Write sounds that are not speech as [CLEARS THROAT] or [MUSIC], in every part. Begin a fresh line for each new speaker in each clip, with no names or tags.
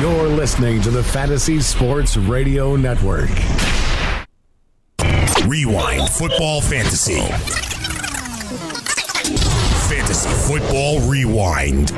You're listening to the Fantasy Sports Radio Network.
Rewind Football Fantasy. Fantasy Football Rewind.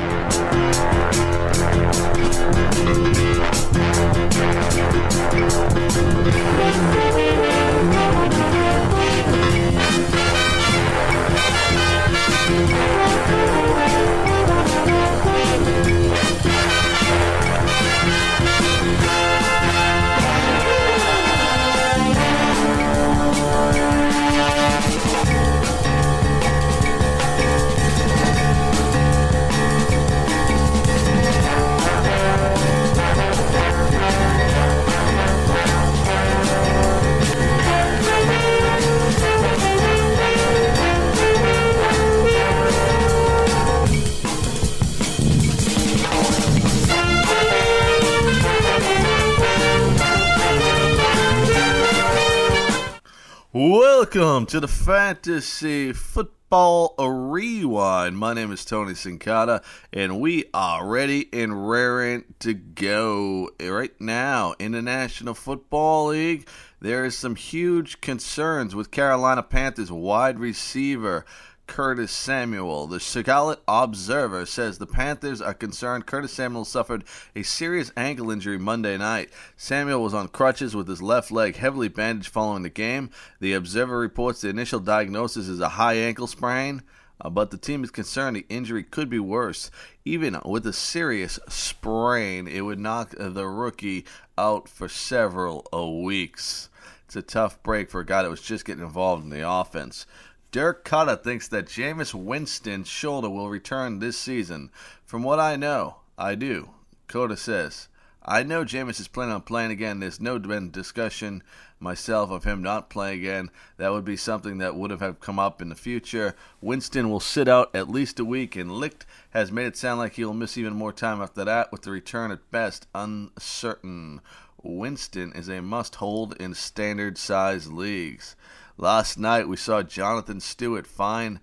Welcome to the Fantasy Football Rewind. My name is Tony Sincata, and we are ready and raring to go right now in the National Football League. There is some huge concerns with Carolina Panthers wide receiver Curtis Samuel. The Charlotte Observer says the Panthers are concerned Curtis Samuel suffered a serious ankle injury Monday night. Samuel was on crutches with his left leg heavily bandaged following the game. The Observer reports the initial diagnosis is a high ankle sprain. Uh, but the team is concerned the injury could be worse. Even with a serious sprain, it would knock the rookie out for several weeks. It's a tough break for a guy that was just getting involved in the offense. Dirk Koetter thinks that Jameis Winston's shoulder will return this season. From what I know, I do. Koetter says, I know Jameis is planning on playing again. There's no discussion myself of him not playing again. That would be something that would have come up in the future. Winston will sit out at least a week, and Licht has made it sound like he'll miss even more time after that, with the return at best uncertain. Winston is a must hold in standard size leagues. Last night we saw Jonathan Stewart find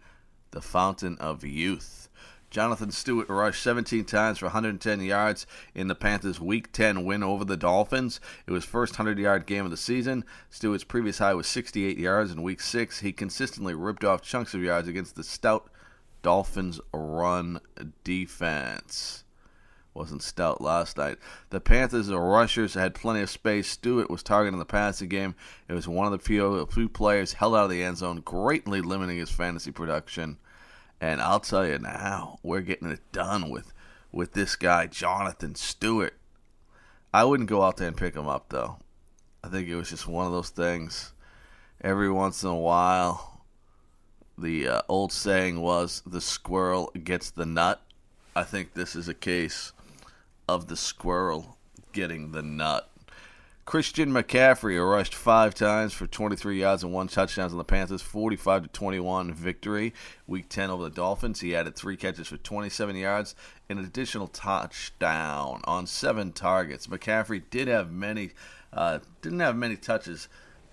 the fountain of youth. Jonathan Stewart rushed 17 times for 110 yards in the Panthers' Week 10 win over the Dolphins. It was first 100-yard game of the season. Stewart's previous high was 68 yards in Week 6. He consistently ripped off chunks of yards against the stout Dolphins' run defense wasn't stout last night. The Panthers' rushers had plenty of space. Stewart was targeting the passing game. It was one of the few, few players held out of the end zone, greatly limiting his fantasy production. And I'll tell you now, we're getting it done with with this guy, Jonathan Stewart. I wouldn't go out there and pick him up though. I think it was just one of those things. Every once in a while, the uh, old saying was, "The squirrel gets the nut." I think this is a case of the squirrel getting the nut. Christian McCaffrey rushed five times for 23 yards and one touchdown on the Panthers' 45 to 21 victory. Week 10 over the Dolphins, he added three catches for 27 yards and an additional touchdown on seven targets. McCaffrey did have many, uh, didn't have many touches,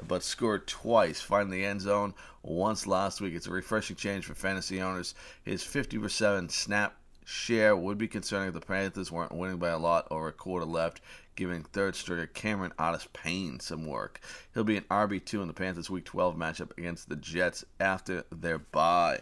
but scored twice, finding the end zone once last week. It's a refreshing change for fantasy owners. His 50% snap share would be concerning if the Panthers weren't winning by a lot over a quarter left, giving third stringer Cameron Artis-Payne some work. He'll be an RB2 in the Panthers' Week 12 matchup against the Jets after their bye.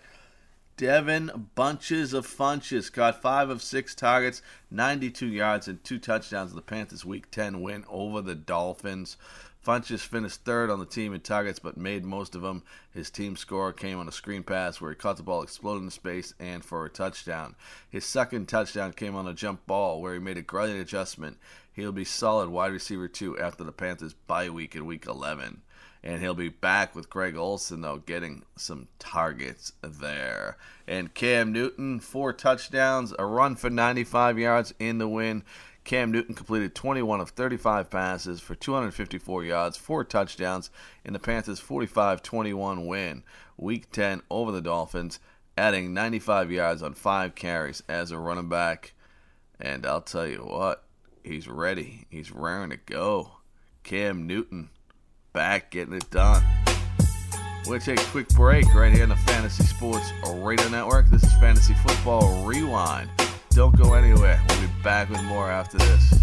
Devin Bunches of Funchess got five of six targets, 92 yards, and two touchdowns in the Panthers' Week 10 win over the Dolphins. Funchess finished third on the team in targets, but made most of them. His team score came on a screen pass where he caught the ball explode in space and for a touchdown. His second touchdown came on a jump ball where he made a great adjustment. He'll be solid wide receiver two after the Panthers' bye week in Week 11. And he'll be back with Greg Olsen, though, getting some targets there. And Cam Newton, four touchdowns, a run for 95 yards in the win. Cam Newton completed 21 of 35 passes for 254 yards, four touchdowns in the Panthers' 45 21 win. Week 10 over the Dolphins, adding 95 yards on five carries as a running back. And I'll tell you what, he's ready. He's raring to go. Cam Newton back getting it done. We'll take a quick break right here in the Fantasy Sports Radio Network. This is Fantasy Football Rewind. Don't go anywhere. We'll be back with more after this.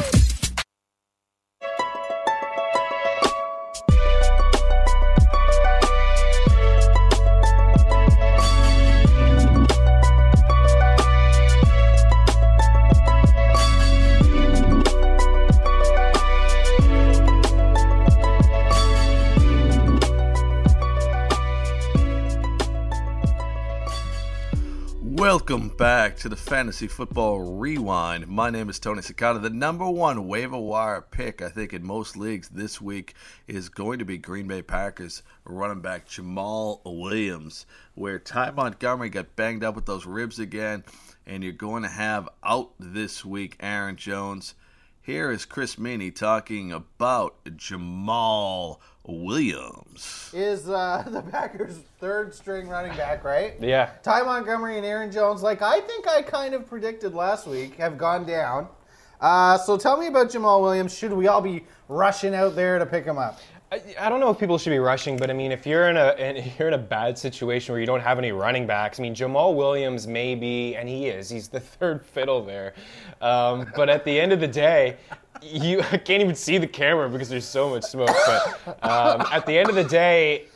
Welcome back to the Fantasy Football Rewind. My name is Tony Cicada. The number one waiver wire pick, I think, in most leagues this week is going to be Green Bay Packers running back Jamaal Williams, where Ty Montgomery got banged up with those ribs again, and you're going to have out this week Aaron Jones. Here is Chris Meaney talking about Jamaal Williams.
Is uh, [LAUGHS] the Packers' third string running back, right?
Yeah.
Ty Montgomery and Aaron Jones, like I think I kind of predicted last week, have gone down. Uh, so tell me about Jamaal Williams. Should we all be rushing out there to pick him up?
I, I don't know if people should be rushing, but I mean, if you're in a in, [LAUGHS] you're in a bad situation where you don't have any running backs, I mean, Jamaal Williams may be, and he is, he's the [LAUGHS] third fiddle there. Um, but at the end of the day, you [LAUGHS] I can't even see the camera because there's so much smoke. But um, at the end of the day,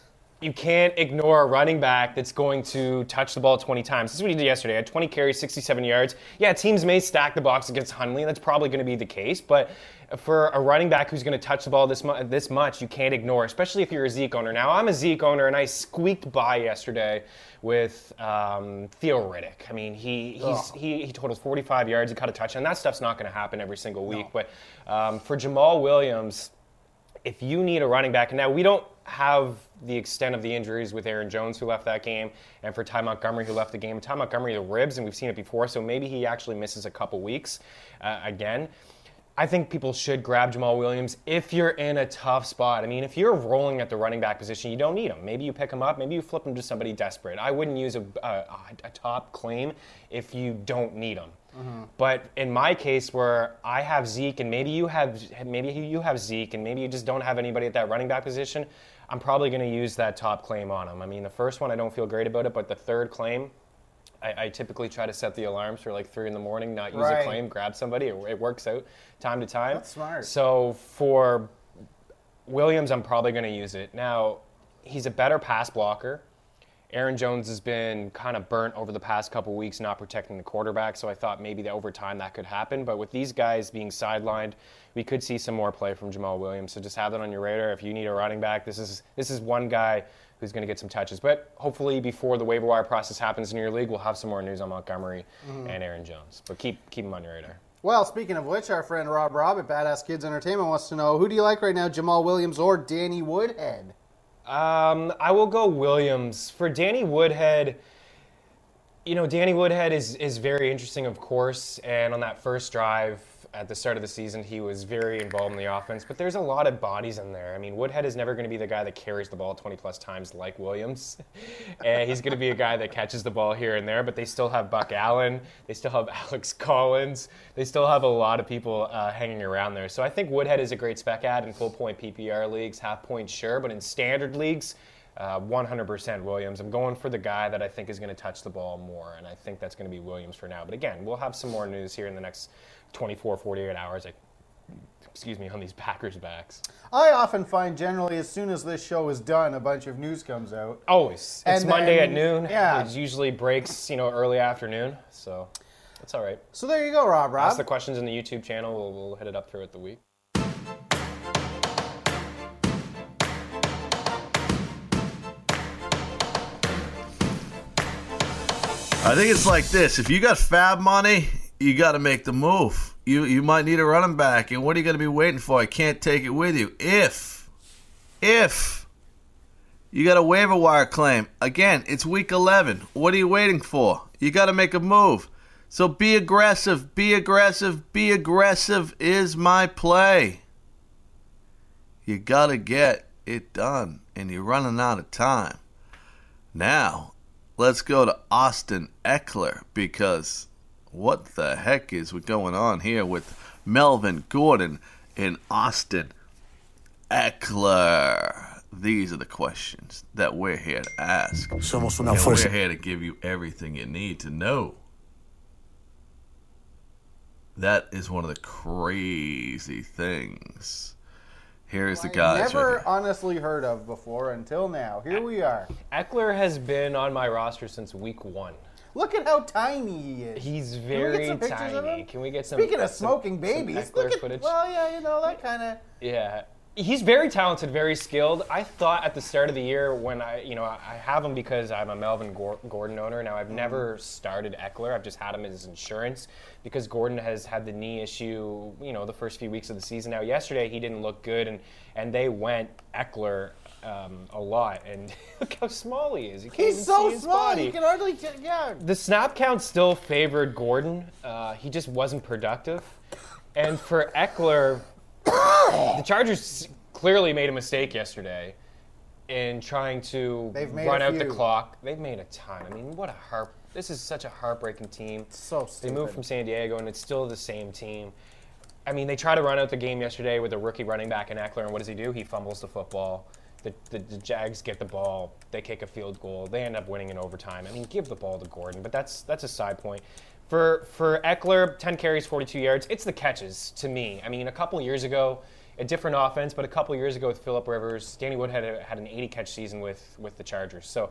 you can't ignore a running back that's going to touch the ball 20 times. This is what he did yesterday. Had 20 carries, 67 yards. Yeah, teams may stack the box against Hundley. That's probably going to be the case. But for a running back who's going to touch the ball this, mu- this much, you can't ignore, especially if you're a Zeke owner. Now, I'm a Zeke owner, and I squeaked by yesterday with um, Theo Riddick. I mean, he he's, he, he totals 45 yards, he caught a touchdown. That stuff's not going to happen every single week. But um, for Jamaal Williams, if you need a running back, and now we don't have the extent of the injuries with Aaron Jones who left that game, and for Ty Montgomery who left the game. Ty Montgomery the ribs, and we've seen it before, so maybe he actually misses a couple weeks uh, again. I think people should grab Jamaal Williams if you're in a tough spot. I mean, if you're rolling at the running back position, you don't need him. Maybe you pick him up. Maybe you flip him to somebody desperate. I wouldn't use a, a, a top claim if you don't need him. But in my case, where I have Zeke, and maybe you have maybe you have Zeke, and maybe you just don't have anybody at that running back position, I'm probably going to use that top claim on him. I mean, the first one I don't feel great about it, but the third claim, I, I typically try to set the alarms for like three in the morning, not use
Right.
a claim, grab somebody. It, it works out time to time.
That's smart.
So for Williams, I'm probably going to use it. Now, he's a better pass blocker. Aaron Jones has been kind of burnt over the past couple weeks not protecting the quarterback, so I thought maybe that over time that could happen. But with these guys being sidelined, we could see some more play from Jamaal Williams. So just have that on your radar. If you need a running back, this is this is one guy who's going to get some touches. But hopefully, before the waiver wire process happens in your league, we'll have some more news on Montgomery mm-hmm. and Aaron Jones. But keep keep them on your radar.
Well, speaking of which, our friend Rob Rob at Badass Kids Entertainment wants to know who do you like right now, Jamaal Williams or Danny Woodhead?
Um, I will go Williams for Danny Woodhead. You know, Danny Woodhead is is very interesting, of course, and on that first drive at the start of the season, he was very involved in the offense. But there's a lot of bodies in there. I mean, Woodhead is never going to be the guy that carries the ball 20 plus times like Williams, [LAUGHS] and he's going to be a guy that catches the ball here and there. But they still have Buck Allen, they still have [LAUGHS] Alex Collins, they still have a lot of people uh, hanging around there. So I think Woodhead is a great spec ad in full point PPR leagues, half point sure, but in standard leagues. Uh, 100% Williams. I'm going for the guy that I think is going to touch the ball more, and I think that's going to be Williams for now. But again, we'll have some more news here in the next 24, 48 hours. Like, excuse me, on these [LAUGHS] Packers backs.
I often find generally as soon as this show is done, a bunch of news comes out.
Always. It's
And
Monday at noon.
yeah.
It usually breaks, you know, early afternoon. So it's all right.
So there you go, Rob Rob.
Ask the questions in the YouTube channel. We'll, we'll hit it up throughout the week.
I think it's like this: if you got fab money, you got to make the move. You you might need a running back, and what are you going to be waiting for? I can't take it with you. If if you got a waiver wire claim again, it's week eleven. What are you waiting for? You got to make a move. So be aggressive. Be aggressive. Be aggressive is my play. You got to get it done, and you're running out of time. Now, let's go to Austin Ekeler because what the heck is going on here with Melvin Gordon and Austin Ekeler? These are the questions that we're here to ask.
Somos una
And we're
fuerza.
here to give you everything you need to know. That is one of the crazy things. Here is the guys.
Never
right here.
honestly heard of before until now. Here we are.
Ekeler has been on my roster since week one.
Look at how tiny he is.
He's
Can
very
some of
tiny. Can we get some?
Speaking of
uh,
smoking
some
babies,
Ekeler
look at
footage?
well, yeah, you know that kind of.
Yeah. He's very talented, very skilled. I thought at the start of the year when I, you know, I have him because I'm a Melvin Gordon owner. Now I've mm-hmm. never started Ekeler. I've just had him as insurance because Gordon has had the knee issue, you know, the first few weeks of the season. Now yesterday he didn't look good, and and they went Ekeler um, a lot. And [LAUGHS] look how small he is. You can't
He's
even
so
see his
small.
body
You can hardly. T- yeah.
the snap count still favored Gordon. Uh, he just wasn't productive. And for Ekeler, the Chargers clearly made a mistake yesterday in trying to
They've made
run
a
out the
few.
clock. They've made a ton. I mean, what a heart. This is such a heartbreaking team.
So
They
stupid.
moved from San Diego, and it's still the same team. I mean, they try to run out the game yesterday with a rookie running back in Ekeler, and what does he do? He fumbles the football. The, the, the Jags get the ball. They kick a field goal. They end up winning in overtime. I mean, give the ball to Gordon, but that's that's a side point. For for Ekeler, 10 carries, 42 yards. It's the catches to me. I mean, a couple years ago, a different offense, but a couple years ago with Philip Rivers, Danny Woodhead a, had an 80 catch season with with the Chargers. So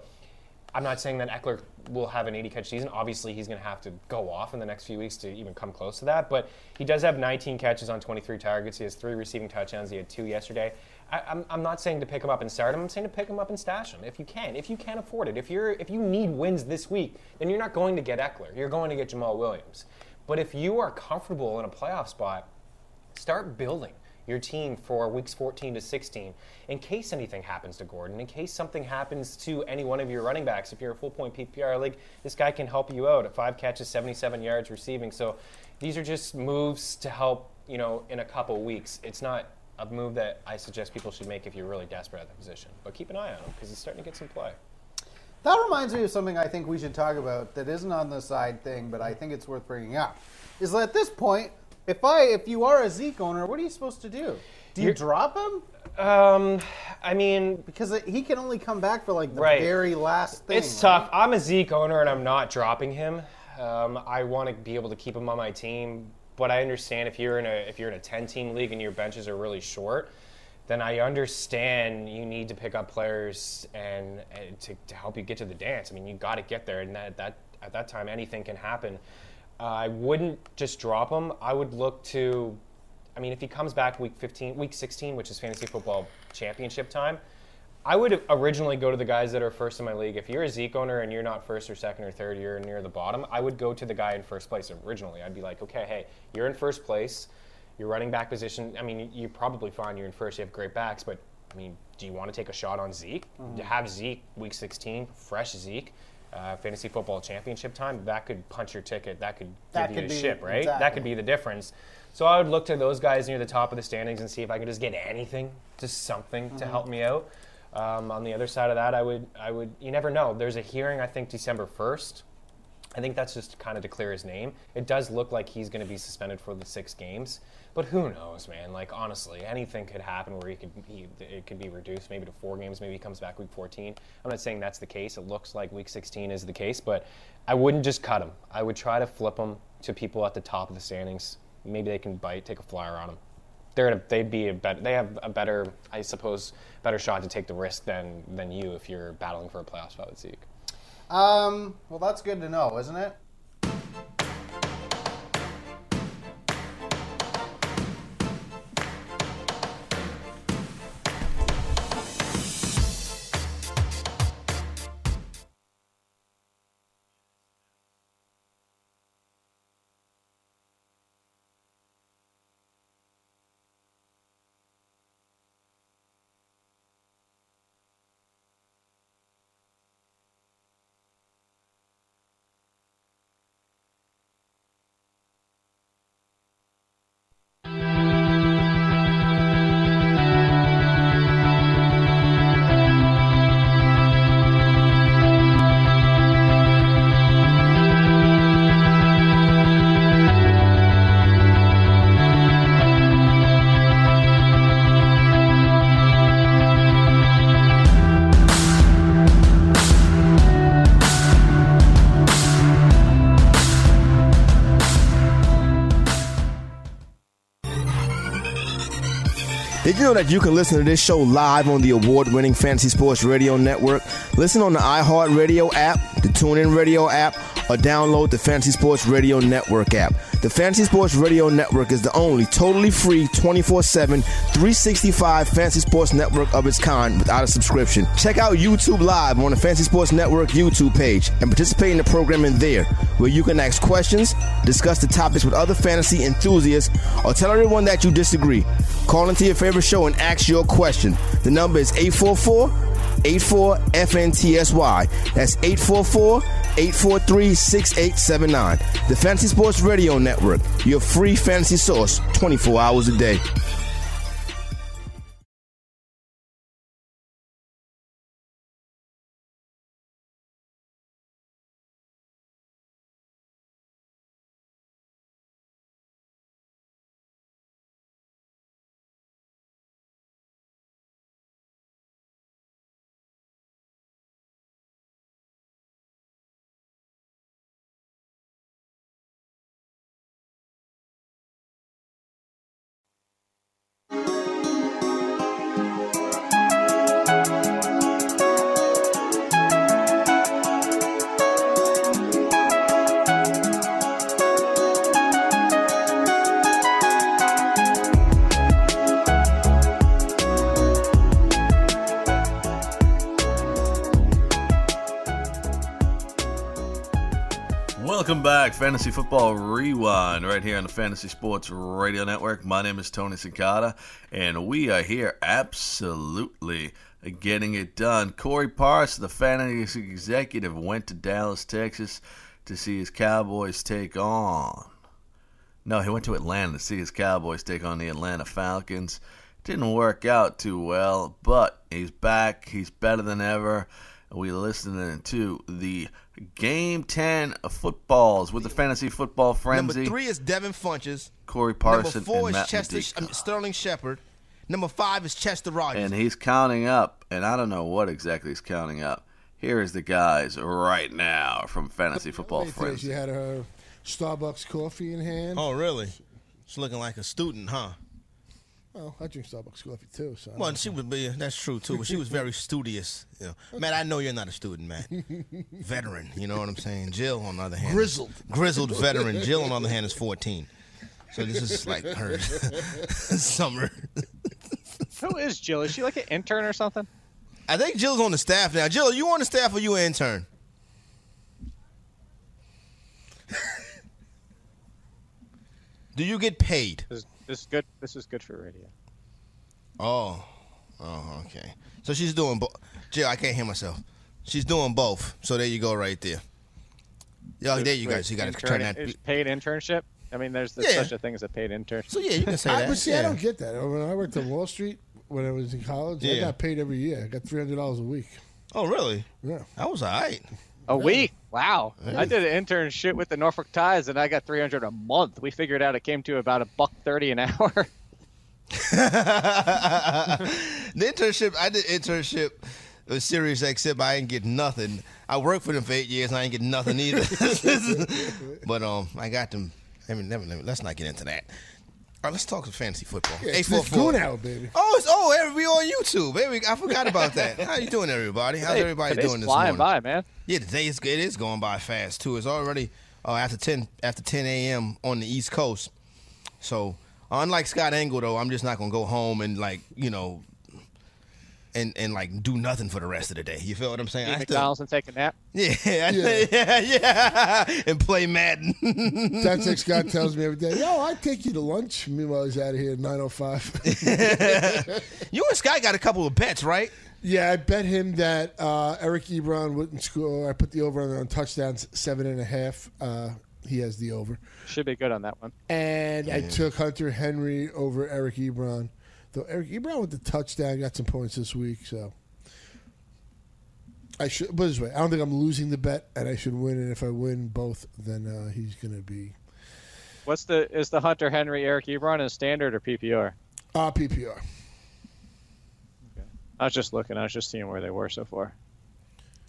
I'm not saying that Ekeler will have an 80 catch season. Obviously, he's going to have to go off in the next few weeks to even come close to that. But he does have 19 catches on 23 targets. He has three receiving touchdowns. He had two yesterday. I, I'm, I'm not saying to pick him up and start him. I'm saying to pick him up and stash him if you can. If you can't afford it. If you're if you need wins this week, then you're not going to get Ekeler. You're going to get Jamaal Williams. But if you are comfortable in a playoff spot, start building your team for weeks 14 to 16 in case anything happens to Gordon, in case something happens to any one of your running backs. If you're a full point PPR league, this guy can help you out at five catches, 77 yards receiving. So these are just moves to help, you know, in a couple weeks. It's not a move that I suggest people should make if you're really desperate at the position. But keep an eye on him because he's starting to get some play.
That reminds me of something I think we should talk about that isn't on the side thing, but I think it's worth bringing up. Is that at this point, if I if you are a Zeke owner, what are you supposed to do? Do you
You're-
drop him?
Um, I mean,
Because he can only come back for like the
Right.
very last thing.
It's
right?
tough. I'm a Zeke owner and I'm not dropping him. Um, I want to be able to keep him on my team, but I understand if you're in a if you're in a 10 team league and your benches are really short, then I understand you need to pick up players and, and to, to help you get to the dance. I mean, you got to get there, and that, that at that time anything can happen. Uh, I wouldn't just drop him. I would look to I mean, if he comes back week 15, week 16, which is fantasy football championship time, I would originally go to the guys that are first in my league. If you're a Zeke owner and you're not first or second or third, you're near the bottom, I would go to the guy in first place originally. I'd be like, okay, hey, you're in first place. Your running back position, I mean, you're probably fine. You're in first. You have great backs, but I mean, do you want to take a shot on Zeke? To have Zeke week 16, fresh Zeke, uh, fantasy football championship time, that could punch your ticket. That could
That
give
could
you
be-
a ship, right? That could be the difference. So I would look to those guys near the top of the standings and see if I could just get anything, just something
Mm-hmm.
to help me out. Um, on the other side of that, I would, I would. You never know. There's a hearing, I think, December first. I think that's just kind of to clear his name. It does look like he's going to be suspended for the six games, but who knows, man? Like honestly, anything could happen where he could, he, it could be reduced maybe to four games. Maybe he comes back week 14. I'm not saying that's the case. It looks like week 16 is the case, but I wouldn't just cut him. I would try to flip him to people at the top of the standings. Maybe they can bite, take a flyer on him. They're a, they'd be a bet, they have a better, I suppose, better shot to take the risk than than you if you're battling for a playoff spot with Zeke.
Um, well, that's good to know, isn't it?
Know that you can listen to this show live on the award winning Fantasy Sports Radio Network? Listen on the iHeartRadio app, the TuneIn Radio app, or download the Fantasy Sports Radio Network app. The Fantasy Sports Radio Network is the only totally free 24 7, 365 fantasy sports network of its kind without a subscription. Check out YouTube Live on the Fantasy Sports Network YouTube page and participate in the programming there, where you can ask questions, discuss the topics with other fantasy enthusiasts, or tell everyone that you disagree. Call into your favorite show and ask your question. The number is 844 84 FNTSY. That's 844 843 6879. The Fantasy Sports Radio Network, your free fantasy source 24 hours a day.
Welcome back, Fantasy Football Rewind, right here on the Fantasy Sports Radio Network. My name is Tony Sincata, and we are here absolutely getting it done. Corey Parse, the fantasy executive, went to Dallas, Texas to see his Cowboys take on. No, he went to Atlanta to see his Cowboys take on the Atlanta Falcons. Didn't work out too well, but he's back. He's better than ever. We listening to the Game 10 of footballs with the Fantasy Football Frenzy.
Number three is Devin Funchess.
Corey Parson
Number four
and
is
Matt
Chester,
Modica.
I um, mean, Sterling Shepard. Number five is Chester Rogers.
And he's counting up, and I don't know what exactly he's counting up. Here is the guys right now from Fantasy Football
Wait
Frenzy.
She had her Starbucks coffee in hand.
Oh, really? She's looking like a student, huh?
Well, I drink Starbucks coffee too. So
Well,
don't
she would be. That's true too. But she was very [LAUGHS] studious. You know. Matt, I know you're not a student, Matt. Veteran. You know what I'm saying? Jill, on the other hand,
Grizzled.
grizzled [LAUGHS] veteran. Jill, on the other hand, is 14. So this is like her [LAUGHS] summer.
Who is Jill? Is she like an intern or something?
I think Jill's on the staff now. Jill, are you on the staff or you an intern? Do you get paid?
This, this is good. This is good for radio.
Oh, oh, okay. So she's doing both. Jill, I can't hear myself. She's doing both. So there you go, right there. Yeah, there you guys. You got to turn that.
Is paid internship. I mean, there's, there's
Yeah.
such a thing as a paid internship.
So yeah, you can say
I,
that.
but see,
yeah.
I don't get that. When I worked on Wall Street when I was in college, I got paid every year. I got three hundred dollars a week.
Oh, really?
Yeah.
That was all right.
A week? Wow. I did an internship with the Norfolk Tides and I got 300 a month. We figured out it came to about a buck thirty an hour. [LAUGHS] [LAUGHS]
the internship, I did internship with Sirius XM. I didn't get nothing. I worked for them for eight years, and I didn't get nothing either. [LAUGHS] but um, I got them. Let me, let me, let me- let's not get into that. All right, let's talk some fantasy football.
Yeah, it's
844.
Goon baby.
Oh, it's oh, every- we on YouTube. Baby, I forgot about that. [LAUGHS] How you doing, everybody? How's
Hey,
everybody doing this
flying
morning?
by, man.
Yeah, today is it is going by fast too. It's already uh, after ten after ten a.m. on the East Coast. So unlike Scott Engel, though, I'm just not gonna go home and like you know, and and like do nothing for the rest of the day. You feel what I'm saying?
Eat
I still-
McDonald's and take a nap.
yeah, [LAUGHS] yeah, yeah, yeah, and play Madden.
That's what Scott tells me every day. [LAUGHS] Yo, I take you to lunch. Meanwhile, he's out of here at nine oh five. [LAUGHS]
you and Scott got a couple of bets, right?
Yeah, I bet him that uh, Eric Ebron wouldn't score. I put the over on, on touchdowns seven and a half. Uh, he has the over.
Should be good on that one.
And I took Hunter Henry over Eric Ebron. Though Eric Ebron with the touchdown got some points this week, so I should. But this way, I don't think I'm losing the bet, and I should win. And if I win both, then uh, he's going to be
What's the is the Hunter Henry Eric Ebron in standard or PPR?
uh, PPR. Okay.
I was just looking. I was just seeing where they were so far.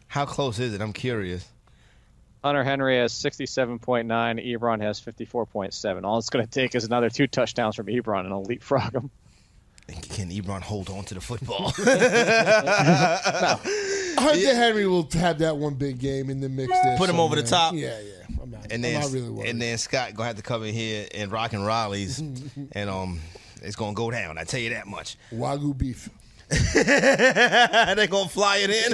How close is it? I'm curious.
Hunter Henry has 67.9. Ebron has 54.7. All it's going to take is another two touchdowns from Ebron, and I'll leapfrog him.
Can Ebron hold on to the football? [LAUGHS]
Hunter Henry will have that one big game in the mix. There
Put him over the top.
Yeah, yeah. I'm not,
and then
I'm not really worried.
and then Scott gonna have to come in here and rock and Raleigh's, [LAUGHS] and um, it's gonna go down. I tell you that much.
Wagyu beef.
And [LAUGHS] they gonna fly it in.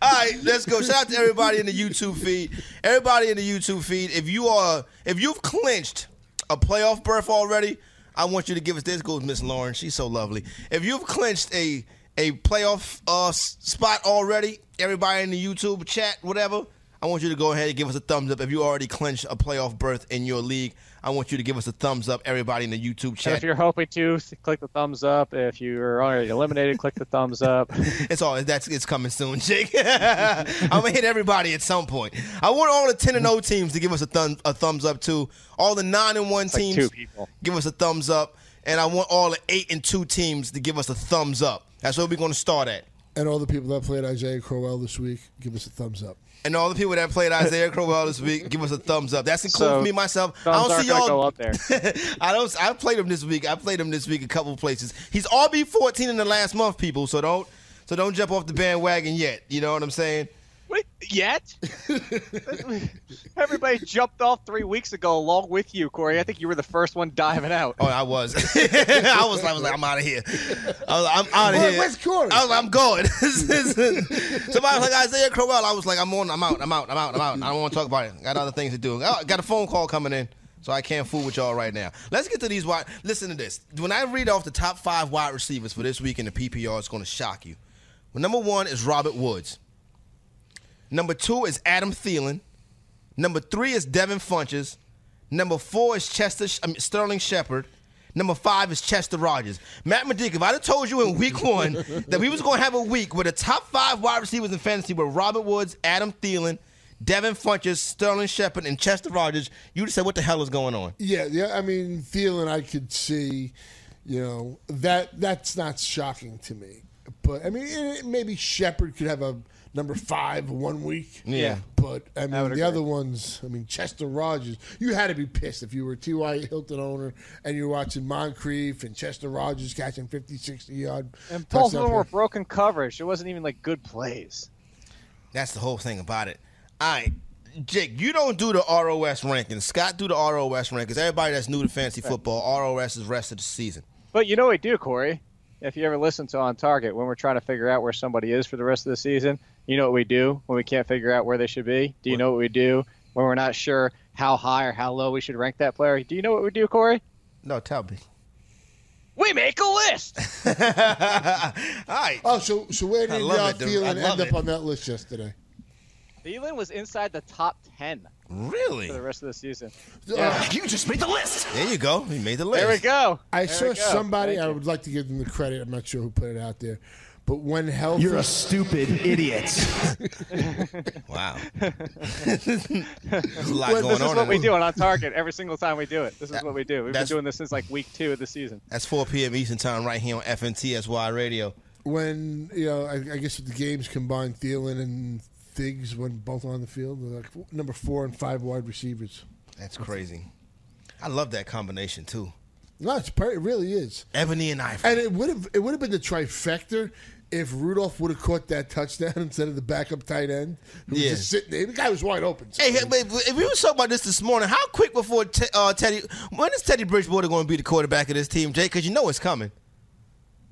All right, let's go. Shout out to everybody in the YouTube feed. Everybody in the YouTube feed. If you are, if you've clinched a playoff berth already, I want you to give us. This goes Miss Lauren. She's so lovely. If you've clinched a a playoff uh, spot already, everybody in the YouTube chat, whatever, I want you to go ahead and give us a thumbs up. If you already clinched a playoff berth in your league, I want you to give us a thumbs up. Everybody in the YouTube
And
chat.
if you're hoping to, click the thumbs up. If you're already eliminated, click the thumbs up. [LAUGHS]
It's all that's it's coming soon, [LAUGHS] Jake. [LAUGHS] I'm gonna hit everybody at some point. I want all the ten and zero teams to give us a thumb a thumbs up too. All the nine and one
like
teams
two
give us a thumbs up, and I want all the eight and two teams to give us a thumbs up. That's where we're gonna start at.
And all the people that played Isaiah Crowell this week, give us a thumbs up.
And all the people that played [LAUGHS] Isaiah Crowell this week, give us a thumbs up. That's including
So,
me myself. I don't see y'all.
go up there. [LAUGHS]
I don't. I played him this week. I played him this week a couple of places. He's RB fourteen in the last month, people. So don't. So don't jump off the bandwagon yet. You know what I'm saying?
Wait, yet? Everybody jumped off three weeks ago along with you, Corey. I think you were the first one diving out.
Oh, I was. [LAUGHS] I was. I was like, I'm out of here. I was like, I'm out of
Where-
here.
where's Corey?
I was like, I'm going. [LAUGHS] Somebody was like Isaiah Crowell. I was like, I'm on. I'm out. I'm out. I'm out. I'm out. I don't want to talk about it. Got other things to do. I got a phone call coming in, so I can't fool with y'all right now. Let's get to these wide. Listen to this. When I read off the top five wide receivers for this week in the PPR, it's going to shock you. Well, number one is Robert Woods. Number two is Adam Thielen. Number three is Devin Funchess. Number four is Chester I mean, Sterling Shepard. Number five is Chester Rogers. Matt Medic, if I'd have told you in week [LAUGHS] one that we was going to have a week where the top five wide receivers in fantasy were Robert Woods, Adam Thielen, Devin Funchess, Sterling Shepard, and Chester Rogers, you'd have said, what the hell is going on?
Yeah, yeah. I mean, Thielen, I could see, you know, that that's not shocking to me. But I mean, eh, maybe Shepard could have a number five one week.
Yeah.
But I mean, the
agree.
other ones. I mean, Chester Rogers. You had to be pissed if you were a T.Y. Hilton owner and you're watching Moncrief and Chester Rogers catching 50, 60 yard.
And both of them were broken coverage. It wasn't even like good plays.
That's the whole thing about it. All right, Jake, you don't do the ROS rankings. Scott do the ROS rankings. Everybody that's new to fantasy football, ROS is rest of the season.
But you know what we do, Corey? If you ever listen to On Target, when we're trying to figure out where somebody is for the rest of the season, you know what we do when we can't figure out where they should be? Do you know what we do when we're not sure how high or how low we should rank that player? Do you know what we do, Corey?
No, tell me.
We make a list. [LAUGHS]
All right.
Oh, so so where did
love
uh,
it,
Thielen
love
end up on that list yesterday?
Thielen was inside the top 10
Really?
for the rest of the season.
Uh,
You just made the list.
There you go. You made the list.
There we go.
I
There
saw
go.
somebody.
Thank
I
you.
would like to give them the credit. I'm not sure who put it out there, but when healthy,
You're a stupid [LAUGHS] idiot. [LAUGHS]
Wow. [LAUGHS] There's a lot
Well,
going
this is
on.
what we
it.
do on On Target every single time we do it. This is
That-
what we do. We've been doing this since like week two of the season.
That's 4 p.m. Eastern Time right here on FNTSY Radio.
when you know, I, I guess with the games combined, Thielen and Diggs when both on the field. Like number four and five wide receivers.
That's crazy. I love that combination too.
No, it's it really is,
Ebony and Ivory.
and it would have it would have been the trifecta if Rudolph would have caught that touchdown [LAUGHS] instead of the backup tight end who was just sitting there. The guy was wide open.
Hey, hey, but if we were talking about this this morning, how quick before Te- uh, Teddy? When is Teddy Bridgewater going to be the quarterback of this team, Jake? Because you know it's coming.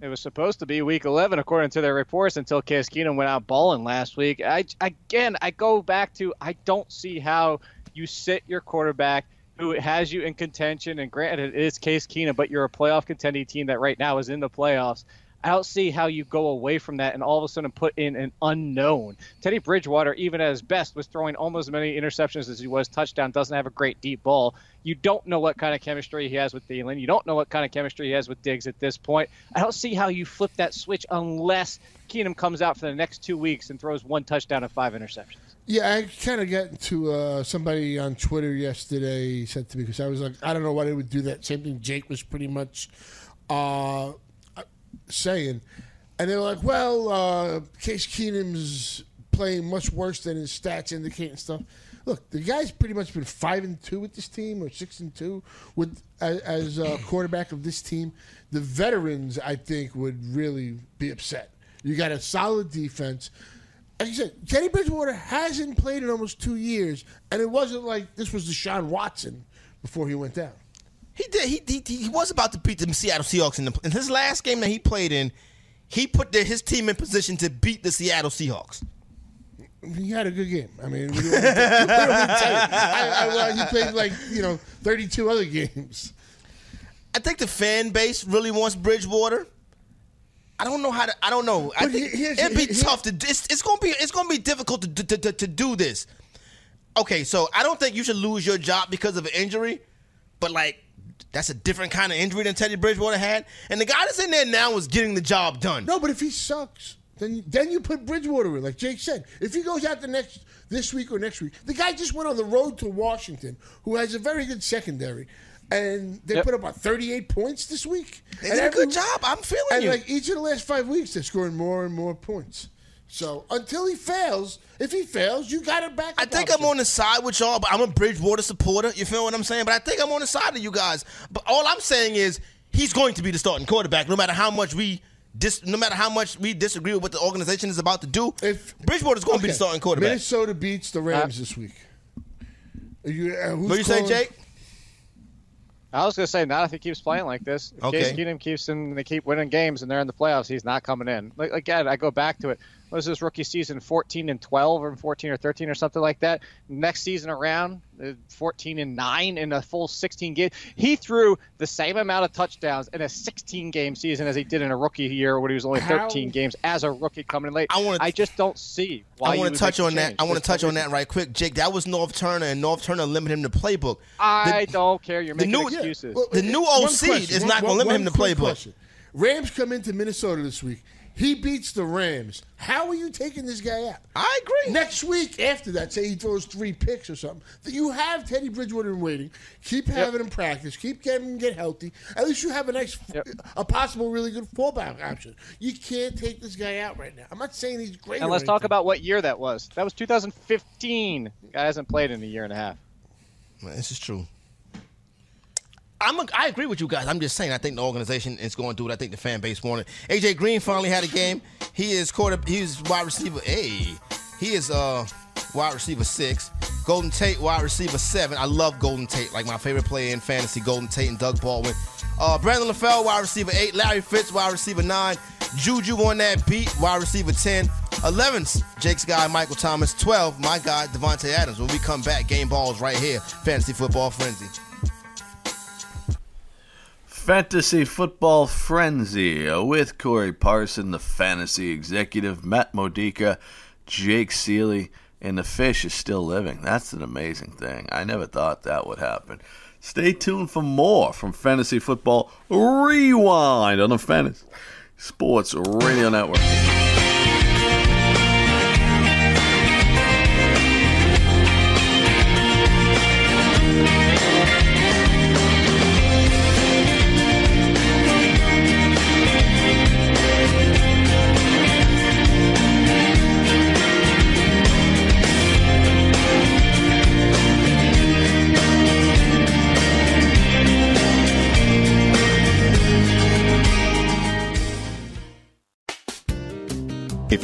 It was supposed to be week 11, according to their reports, until Case Keenum went out balling last week. I again, I go back to I don't see how you sit your quarterback who has you in contention. And granted, it is Case Keenum, but you're a playoff contending team that right now is in the playoffs. I don't see how you go away from that and all of a sudden put in an unknown. Teddy Bridgewater, even at his best, was throwing almost as many interceptions as he was touchdown. Doesn't have a great deep ball. You don't know what kind of chemistry he has with Thielen. You don't know what kind of chemistry he has with Diggs at this point. I don't see how you flip that switch unless Keenum comes out for the next two weeks and throws one touchdown and five interceptions.
Yeah, I kind of got to uh, somebody on Twitter yesterday said to me because I was like, I don't know why they would do that. Same thing Jake was pretty much uh, saying, and they were like, "Well, uh, Case Keenum's playing much worse than his stats indicate and stuff." look, the guy's pretty much been five and two with this team, or six and two with as, as a [CLEARS THROAT] quarterback of this team. The veterans, I think, would really be upset. You got a solid defense. Like you said, Teddy Bridgewater hasn't played in almost two years, and it wasn't like this was Deshaun Watson before he went down.
He did. He, he he was about to beat the Seattle Seahawks in, the, in his last game that he played in. He put the, his team in position to beat the Seattle Seahawks.
He had a good game. I mean, we don't we don't want to tell you. I, I, well, he played like you know thirty-two other games.
I think the fan base really wants Bridgewater. I don't know how to. I don't know. I think
he-
it'd be
he-
tough to. It's, it's gonna be. It's gonna be difficult to, to, to, to do this. Okay, so I don't think you should lose your job because of an injury, but like that's a different kind of injury than Teddy Bridgewater had, and the guy that's in there now is getting the job done.
No, but if he sucks, then then you put Bridgewater in. Like Jake said, if he goes out the next this week or next week, the guy just went on the road to Washington, who has a very good secondary, and they
Yep.
put up about thirty-eight points this week.
They
And
did a good job. I'm feeling
And
you.
like each of the last five weeks, they're scoring more and more points. So until he fails, if he fails, you got to back.
I think I'm on the side with y'all, but I'm a Bridgewater supporter. You feel what I'm saying? But I think I'm on the side of you guys. But all I'm saying is he's going to be the starting quarterback, no matter how much we dis, no matter how much we disagree with what the organization is about to do.
If
Bridgewater's going to be the starting quarterback.
Minnesota beats the Rams this week. Are you, uh, who's
What you say,
calling-
Jake?
I was gonna say, not if he keeps playing like this. If
Okay.
Case Keenum keeps in, they keep winning games, and they're in the playoffs. He's not coming in. Like again, I go back to it. What was his rookie season? 14 and 12, or 14 or 13, or something like that. Next season around, uh, 14 and nine in a full 16 game. He threw the same amount of touchdowns in a 16 game season as he did in a rookie year when he was only
How-
13 games as a rookie coming in late.
I wanna-
I just don't see why.
I want to touch on that. I want to touch on that right quick, Jake. That was Norv Turner, and Norv Turner limited him to playbook.
I
The-
don't care. You're
the
making
new-
excuses.
Well,
The new
one
OC
question,
is
one-
not gonna limit him to
quick
playbook.
question. Rams come into Minnesota this week. He beats the Rams. How are you taking this guy out?
I agree.
Next week after that, say he throws three picks or something. that You have Teddy Bridgewater in waiting. Keep having him practice. Keep getting him get healthy. At least you have a nice,
Yep.
a possible really good fallback option. You can't take this guy out right now. I'm not saying he's great.
And let's talk about what year that was. That was 2015. Guy hasn't played in a year and a half.
This is true. I'm a, I agree with you guys. I'm just saying. I think the organization is going to do what I think the fan base wanted. It. AJ Green finally had a game. He is quarter. He is wide receiver. Hey, he is uh wide receiver six. Golden Tate wide receiver seven. I love Golden Tate. Like my favorite player in fantasy. Golden Tate and Doug Baldwin. Uh, Brandon LaFell wide receiver eight. Larry Fitz wide receiver nine. Juju on that beat wide receiver ten. 11's Jake's guy Michael Thomas. 12 my guy Davante Adams. When we come back, game balls right here. Fantasy football frenzy.
Fantasy Football Frenzy uh, with Corey Parson, the fantasy executive, Matt Modica, Jake Seeley, and the fish is still living. That's an amazing thing. I never thought that would happen. Stay tuned for more from Fantasy Football Rewind on the Fantasy Sports Radio Network.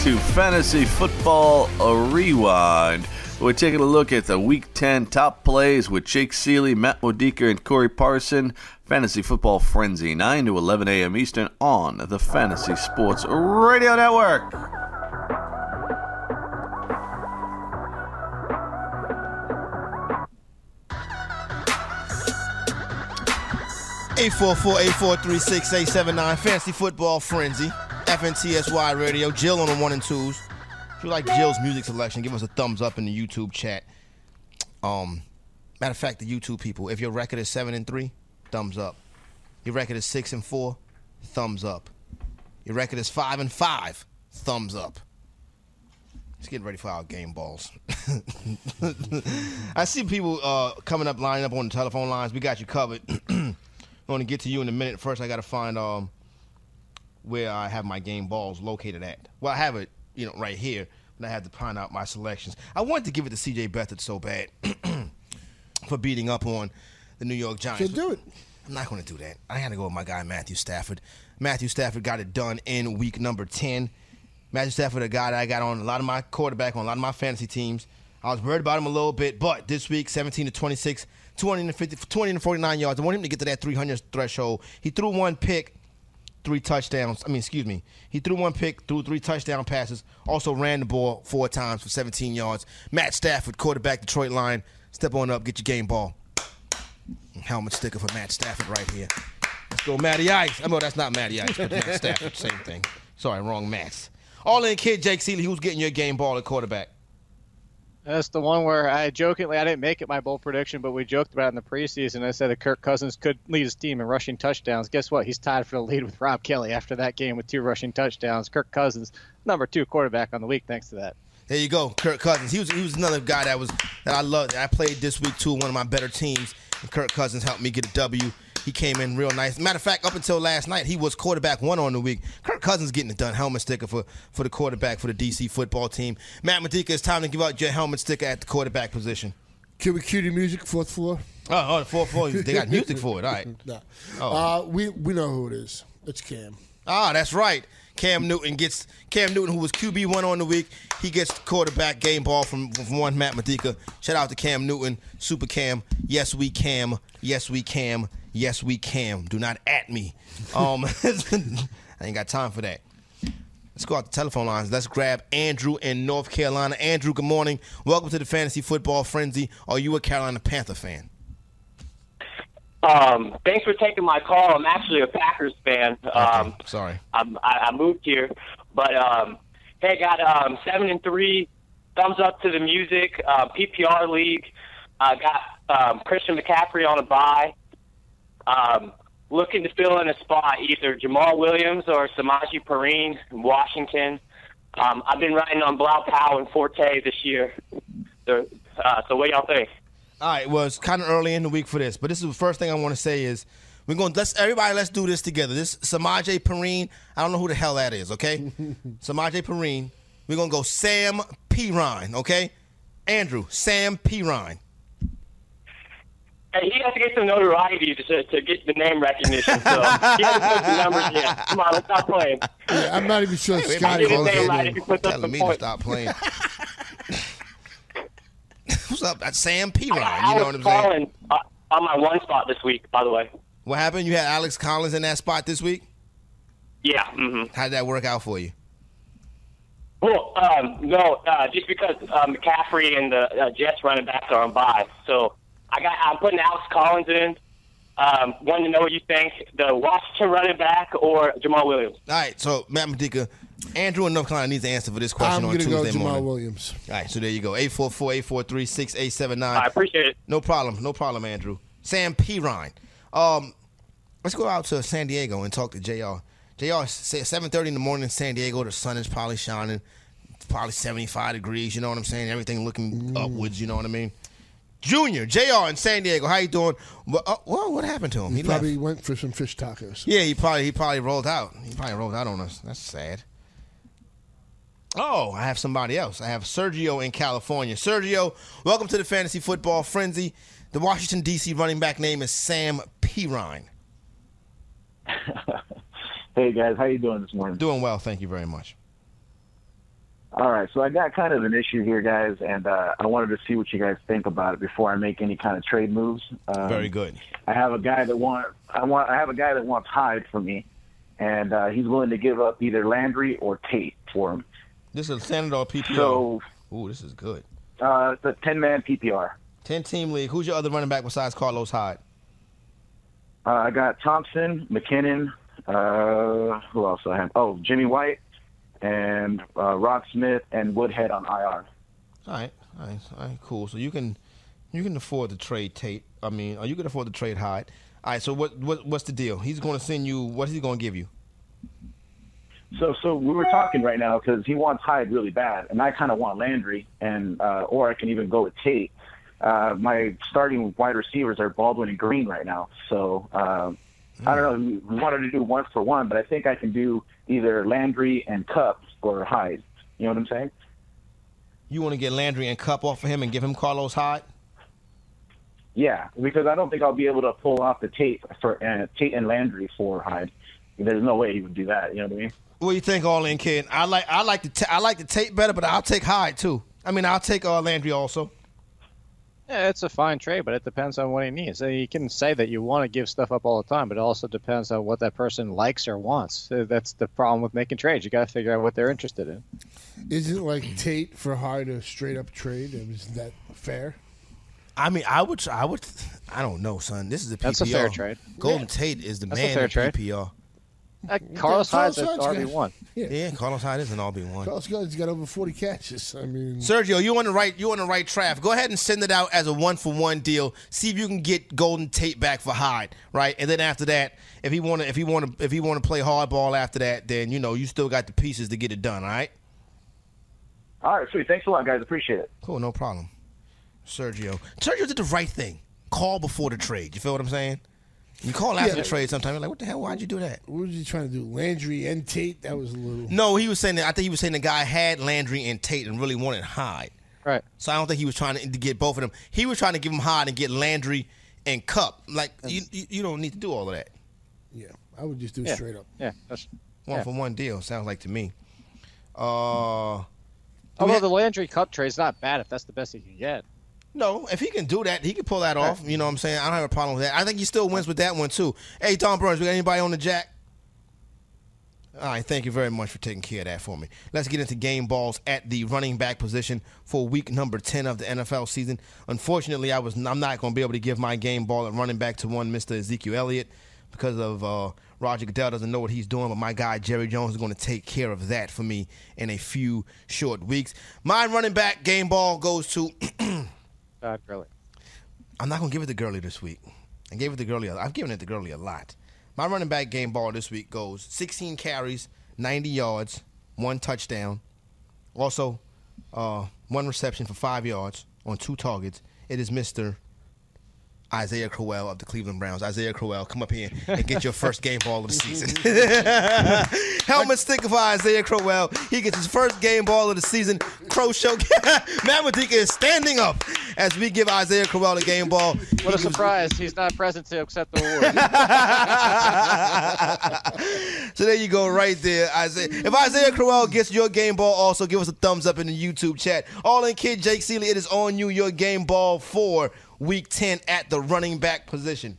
To Fantasy Football Rewind. We're taking a look at the Week 10 top plays with Jake Seeley, Matt Modica, and Corey Parson. Fantasy Football Frenzy, 9 to 11 a.m. Eastern on the Fantasy Sports Radio Network.
844-843-6879. Fantasy Football Frenzy. FNTSY Radio. Jill on the one and twos. If you like Jill's music selection, give us a thumbs up in the YouTube chat. Um, matter of fact, the YouTube people, if your record is seven and three, thumbs up. Your record is six and four, thumbs up. Your record is five and five, thumbs up. It's getting ready for our game balls. [LAUGHS] I see people uh, coming up, lining up on the telephone lines. We got you covered. I'm going to get to you in a minute. First, I got to find um, where I have my game balls located at. Well, I have it, you know, right here, but I had to find out my selections. I wanted to give it to C.J. Beathard so bad [CLEARS THROAT] for beating up on the New York Giants.
Should do it.
I'm not going to do that. I got to go with my guy Matthew Stafford. Matthew Stafford got it done in week number 10. Matthew Stafford, a guy that I got on a lot of my quarterback on a lot of my fantasy teams. I was worried about him a little bit, but this week, 17 to 26, 250, 20 to 49 yards. I want him to get to that 300 threshold. He threw one pick, three touchdowns. I mean, excuse me. He threw one pick, threw three touchdown passes. Also ran the ball four times for 17 yards. Matt Stafford, quarterback, Detroit line. Step on up, get your game ball. Helmet sticker for Matt Stafford right here. Let's go, Matty Ice. I know that's not Matty Ice, but Matt Stafford, same thing. Sorry, wrong Matt. All in kid, Jake Seeley, who's getting your game ball at quarterback?
That's the one where I jokingly I didn't make it my bold prediction, but we joked about it in the preseason. I said that Kirk Cousins could lead his team in rushing touchdowns. Guess what? He's tied for the lead with Rob Kelley after that game with two rushing touchdowns. Kirk Cousins, number two quarterback on the week, thanks to that.
There you go, Kirk Cousins. He was he was another guy that was that I loved. I played this week too, one of my better teams. And Kirk Cousins helped me get a W. He came in real nice. Matter of fact, up until last night, he was quarterback one on the week. Kirk Cousins getting it done. Helmet sticker for, for the quarterback for the DC football team. Matt Modica, it's time to give out your helmet sticker at the quarterback position.
Can we cue the music, fourth floor?
Oh, oh the fourth floor. They got music for it. All right. [LAUGHS]
no.
Oh.
Uh, we, we know who it is. It's Cam.
Ah, that's right. Cam Newton gets Cam Newton, who was QB one on the week. He gets quarterback game ball from, from one Matt Modica. Shout out to Cam Newton, Super Cam. Yes, we Cam. Yes, we Cam. Yes, we Cam. Do not at me. Um, [LAUGHS] I ain't got time for that. Let's go out the telephone lines. Let's grab Andrew in North Carolina. Andrew, good morning. Welcome to the Fantasy Football Frenzy. Are you a Carolina Panther fan?
Um, thanks for taking my call. I'm actually a Packers fan. Um,
Sorry.
I'm, I, I moved here, but um, hey, got um, seven and three. Thumbs up to the music. Uh, PPR league. I got um, Christian McCaffrey on a bye. Um, looking to fill in a spot, either Jamaal Williams or Samaje Perine in Washington. Um, I've been riding on Bilal Powell and Forte this year. So, uh, so what y'all think?
All right, well, it's kind of early in the week for this, but this is the first thing I want to say is we're going. To Let's everybody, let's do this together. This Samaje Perine, I don't know who the hell that is. Okay, [LAUGHS] Samaje Perine. We're gonna go Sam Pirine. Okay, Andrew Sam Pirine.
Hey, he has to get some notoriety to, to get the name recognition. So he hasn't put the numbers yet. Come on, let's stop playing.
Yeah, I'm not even sure
Hey,
Scotty
Get his
calls
name
that
right
name.
if he puts up
Telling
some
me to stop playing. [LAUGHS] What's up? That's Sam Pirine. You know what I'm saying?
Uh, on my one spot this week, by the way.
What happened? You had Alex Collins in that spot this week.
Yeah. hmm
How did that work out for you?
Well, um, no, uh, just because uh, McCaffrey and the uh, Jets running backs are on bye, so I got I'm putting Alex Collins in. Um, wanted to know what you think: the Washington running back or Jamaal Williams?
All right, so Matt Modica, Andrew in North Carolina needs to answer for this question
I'm
on
going to
Tuesday
go Jamaal
morning.
Williams.
All right, so there you go. 844-843-6879.
I appreciate it.
No problem. No problem, Andrew. Sam Pirine. Um, let's go out to San Diego and talk to JR. JR, say 7.30 in the morning in San Diego. The sun is probably shining. It's probably 75 degrees. You know what I'm saying? Everything looking upwards. You know what I mean? Junior, JR in San Diego. How you doing? Well, uh, well what happened to him?
He
He left.
probably went for some fish tacos.
Yeah, he probably he probably rolled out. He probably rolled out on us. That's sad. Oh, I have somebody else. I have Sergio in California. Sergio, welcome to the Fantasy Football Frenzy. The Washington D.C. running back name is Sam Pirine. [LAUGHS]
Hey guys, how you doing this morning?
Doing well, thank you very much.
All right, so I got kind of an issue here, guys, and uh, I wanted to see what you guys think about it before I make any kind of trade moves. Um,
Very good.
I have a guy that want I want I have a guy that wants Hyde for me, and uh, he's willing to give up either Landry or Tate for him.
This is standard or PPR.
So,
Ooh, this is good.
uh, it's a ten man PPR.
Ten team league. Who's your other running back besides Carlos Hyde?
Uh, I got Thompson, McKinnon. Uh, who else do I have? Oh, Jimmy White and uh, Rock Smith and Woodhead on IR.
All right, all right, all right, cool. So you can you can afford to trade Tate. I mean, or you can afford to trade Hyde. All right. So what what what's the deal? He's going to send you. What is he going to give you?
So, so we were talking right now because he wants Hyde really bad, and I kind of want Landry, and uh, or I can even go with Tate. Uh, my starting wide receivers are Baldwin and Green right now, so uh, I don't know. We wanted to do one for one, but I think I can do either Landry and Kupp or Hyde. You know what I'm saying?
You want to get Landry and Kupp off of him and give him Carlos Hyde?
Yeah, because I don't think I'll be able to pull off the Tate for uh, Tate and Landry for Hyde. There's no way he would do that. You know what I mean?
What do you think, all in kid? I like I like the I like the Tate better, but I'll take Hyde too. I mean, I'll take uh, Landry also.
Yeah, it's a fine trade, but it depends on what he needs. You can say that you want to give stuff up all the time, but it also depends on what that person likes or wants. That's the problem with making trades. You got to figure out what they're interested in.
Isn't like Tate for Hyde a straight up trade? Isn't that fair?
I mean, I would I would I don't know, son. This is a PPR.
That's a fair trade.
Golden
Yeah.
Tate is the
That's a
man
fair
in
trade.
PPR.
Uh, Carlos Hyde's an
Hyde's
RB one.
Yeah.
Yeah, Carlos Hyde is an RB one.
Carlos Hyde's got over forty catches. I mean,
Sergio, you on the right you on the right track. Go ahead and send it out as a one for one deal. See if you can get Golden Tate back for Hyde, right? And then after that, if he want to if he want to if he want to play hardball after that, then you know you still got the pieces to get it done. All right.
All right, sweet. Thanks a lot, guys. Appreciate it.
Cool, no problem. Sergio, Sergio did the right thing. Call before the trade. You feel what I'm saying? You call after
Yeah.
the trade. Sometimes you're like, what the hell? Why'd you do that?
what was he trying to do? Landry and Tate? That was a little.
No, he was saying that. I think he was saying the guy had Landry and Tate and really wanted Hyde.
Right.
So I don't think he was trying to, to get both of them. He was trying to give him Hyde and get Landry and Kupp. Like you, you, you don't need to do all of that.
Yeah, I would just do
Yeah.
straight up.
Yeah. That's,
One
yeah.
for one deal sounds like to me. Uh,
Although the Landry Kupp trade is not bad if that's the best he can get.
No, if he can do that, he can pull that off. You know what I'm saying? I don't have a problem with that. I think he still wins with that one too. Hey, Tom Burns, we got anybody on the jack? All right, thank you very much for taking care of that for me. Let's get into game balls at the running back position for week number 10 of the NFL season. Unfortunately, I was I'm not going to be able to give my game ball at running back to one Mr. Ezekiel Elliott because of uh, Roger Goodell doesn't know what he's doing, but my guy Jerry Jones is going to take care of that for me in a few short weeks. My running back game ball goes to [CLEARS THROAT]
God, really.
I'm not gonna give it to Gurley this week. I gave it to Gurley. I've given it to Gurley a lot. My running back game ball this week goes 16 carries, 90 yards, one touchdown. Also, uh, one reception for five yards on two targets. It is Mr. Isaiah Crowell of the Cleveland Browns. Isaiah Crowell, come up here [LAUGHS] and get your first game ball of the season. [LAUGHS] Helmet sticker for Isaiah Crowell. He gets his first game ball of the season. Crow Show. [LAUGHS] Matt Modica is standing up as we give Isaiah Crowell a game ball.
What a surprise. He's not present to accept the award.
so there you go, right there, Isaiah. If Isaiah Crowell gets your game ball, also give us a thumbs up in the YouTube chat. All in kid, Jake Seeley, it is on you. Your game ball for Week 10 at the running back position.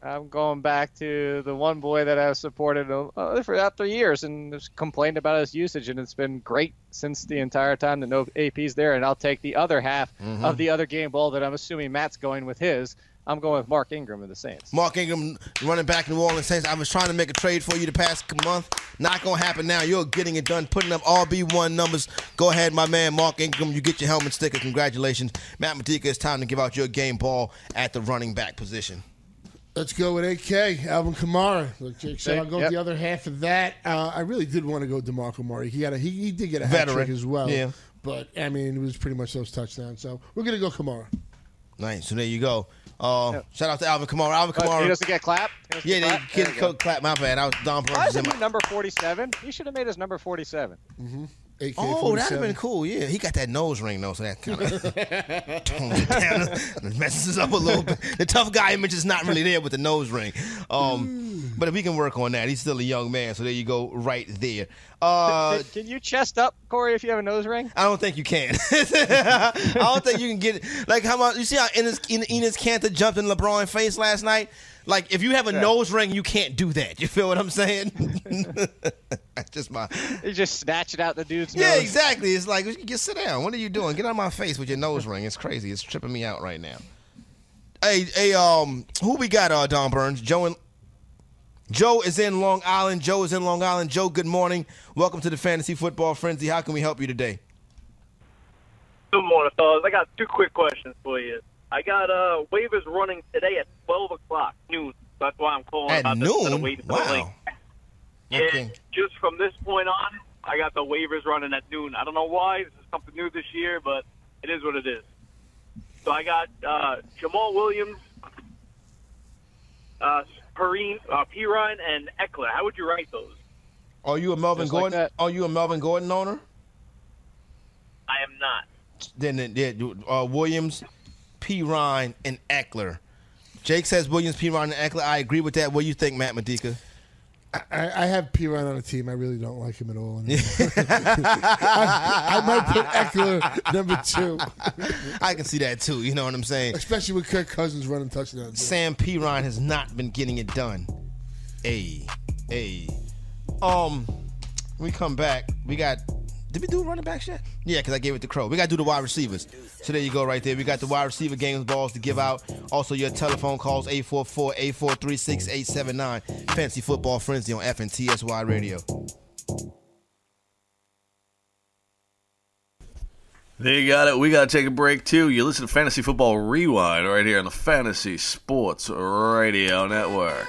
I'm going back to the one boy that I've supported uh, for after years and complained about his usage, and it's been great since the entire time that no AP's there. And I'll take the other half
Mhm.
of the other game ball that I'm assuming Matt's going with his. I'm going with Mark Ingram of the Saints.
Mark Ingram running back in New Orleans Saints. I was trying to make a trade for you the past month. Not gonna happen now. You're getting it done, putting up RB1 numbers. Go ahead, my man, Mark Ingram. You get your helmet sticker. Congratulations. Matt Modica, it's time to give out your game ball at the running back position.
Let's go with AK, Alvin Kamara. Look, Jake said I'll go
Yep.
with the other half of that. Uh, I really did want to go Demarco Murray. He had a he, he did get a hat trick as well.
Yeah.
But I mean, it was pretty much those touchdowns. So we're gonna go Kamara.
Nice. So there you go. Uh, Shout out to Alvin Kamara. Alvin Kamara.
he doesn't get clapped? Doesn't
Yeah,
get
they
clapped?
kid
There you go.
could clap. My bad. I was Don
Why isn't he number 47? He should have made his number 47.
Mm-hmm.
Oh, that'd have been cool. Yeah, he got that nose ring though, so that kind of [LAUGHS] tones it down, [LAUGHS] messes us up a little bit. The tough guy image is not really there with the nose ring. Um, But we can work on that. He's still a young man, so there you go, right there. Uh,
can, can you chest up, Corey, if you have a nose ring?
I don't think you can. [LAUGHS] I don't think you can get it. Like how much you see how Enes, Enes Kanter jumped in LeBron's face last night. Like if you have a
Yeah.
nose ring, you can't do that. You feel what I'm saying? [LAUGHS] That's just my.
You just snatch it out the dude's nose.
Yeah,
nose.
exactly. It's like just sit down. What are you doing? Get out of my face with your nose ring. It's crazy. It's tripping me out right now. Hey, hey, um, who we got? Uh, Don Burns, Joe and Joe is in Long Island. Joe is in Long Island. Joe, good morning. Welcome to the Fantasy Football Frenzy. How can we help you today?
Good morning, fellas. I got two quick questions for you. I got uh waivers running today at twelve o'clock noon. That's why I'm calling
At
about this instead of
noon?
waiting for.
Wow.
And just from this point on, I got the waivers running at noon. I don't know why. This is something new this year, but it is what it is. So I got uh, Jamaal Williams, uh, Perine, uh, Pirine, and Ekeler. How would you rank those?
Are you a Melvin
Just
Gordon?
that.
Are you a Melvin Gordon owner?
I am not.
Then then, yeah, uh, Williams, P. Ryan, and Ekeler. Jake says Williams, P. Ryan, and Ekeler. I agree with that. What do you think, Matt Modica?
I, I have P. Ryan on a team. I really don't like him at all. [LAUGHS] I, I might put Ekeler number two.
I can see that too. You know what I'm saying?
Especially with Kirk Cousins running touchdowns.
Sam P. Ryan has not been getting it done. A, a. Um, we come back, we got. Did we do running back yet? Yeah, because I gave it to Crow. We got to do the wide receivers. So there you go, right there. We got the wide receiver games balls to give out. Also, your telephone calls 844 8436 879. Fantasy Football Frenzy on FNTSY Radio.
There you got it. We got to take a break too. You listen to Fantasy Football Rewind right here on the Fantasy Sports Radio Network.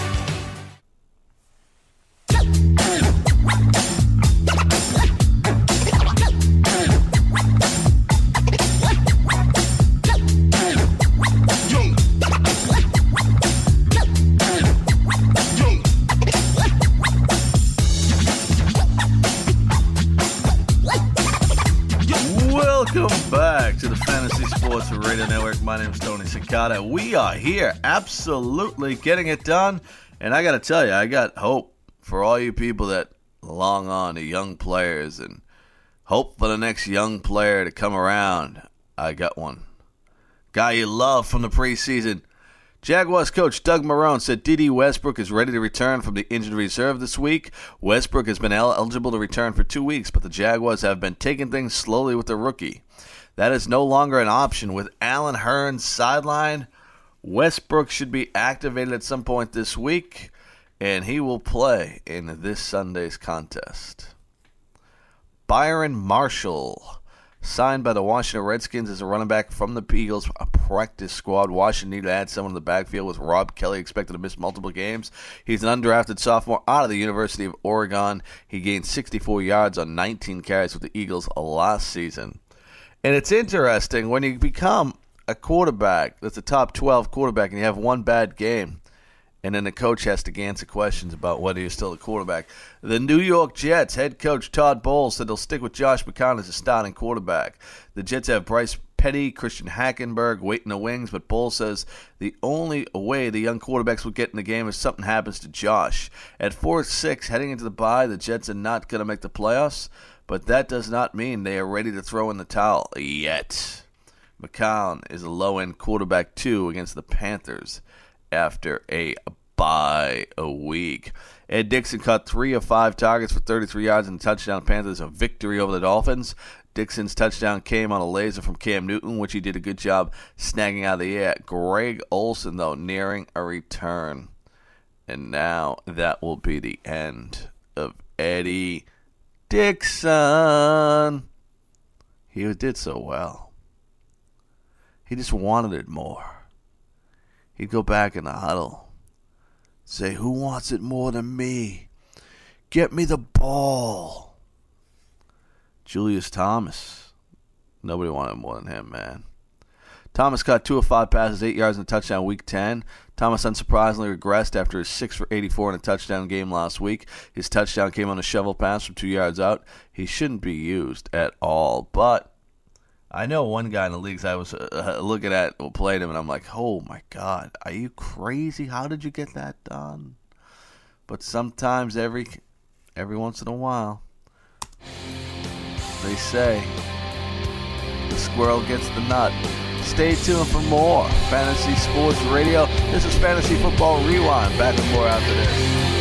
Here, absolutely getting it done. And I got to tell you, I got hope for all you people that long on to young players and hope for the next young player to come around. I got one. Guy you love from the preseason. Jaguars coach Doug Marrone said Dede Westbrook is ready to return from the injured reserve this week. Westbrook has been eligible to return for two weeks, but the Jaguars have been taking things slowly with the rookie. That is no longer an option. With Allen Hurns sidelined, Westbrook should be activated at some point this week, and he will play in this Sunday's contest. Byron Marshall, signed by the Washington Redskins as a running back from the Eagles practice squad. Washington needed to add someone to the backfield with Rob Kelley expected to miss multiple games. He's an undrafted sophomore out of the University of Oregon. He gained 64 yards on 19 carries with the Eagles last season. And it's interesting when you become a quarterback that's a top 12 quarterback and you have one bad game and then the coach has to answer questions about whether you're still a quarterback. The New York Jets head coach Todd Bowles said they'll stick with Josh McCown as a starting quarterback. The Jets have Bryce Petty, Christian Hackenberg waiting the wings, but Bowles says the only way the young quarterbacks will get in the game is something happens to Josh. At 4-6, heading into the bye, the Jets are not going to make the playoffs, but that does not mean they are ready to throw in the towel yet. McCown is a low-end quarterback, too, against the Panthers after a bye a week. Ed Dickson caught three of five targets for 33 yards and a touchdown. Panthers a victory over the Dolphins. Dickson's touchdown came on a laser from Cam Newton, which he did a good job snagging out of the air. Greg Olsen, though, nearing a return. And now that will be the end of Eddie Dickson. He did so well. He just wanted it more. He'd go back in the huddle, say, Who wants it more than me? Get me the ball. Julius Thomas. Nobody wanted more than him, man. Thomas caught two of five passes, eight yards and a touchdown week 10. Thomas unsurprisingly regressed after his 6 for 84 in a touchdown game last week. His touchdown came on a shovel pass from two yards out. He shouldn't be used at all. But I know one guy in the leagues I was uh, looking at played him, and I'm like, oh my God, are you crazy? How did you get that done? But sometimes, every every once in a while, they say the squirrel gets the nut. Stay tuned for more Fantasy Sports Radio. This is Fantasy Football Rewind. Back with more after this.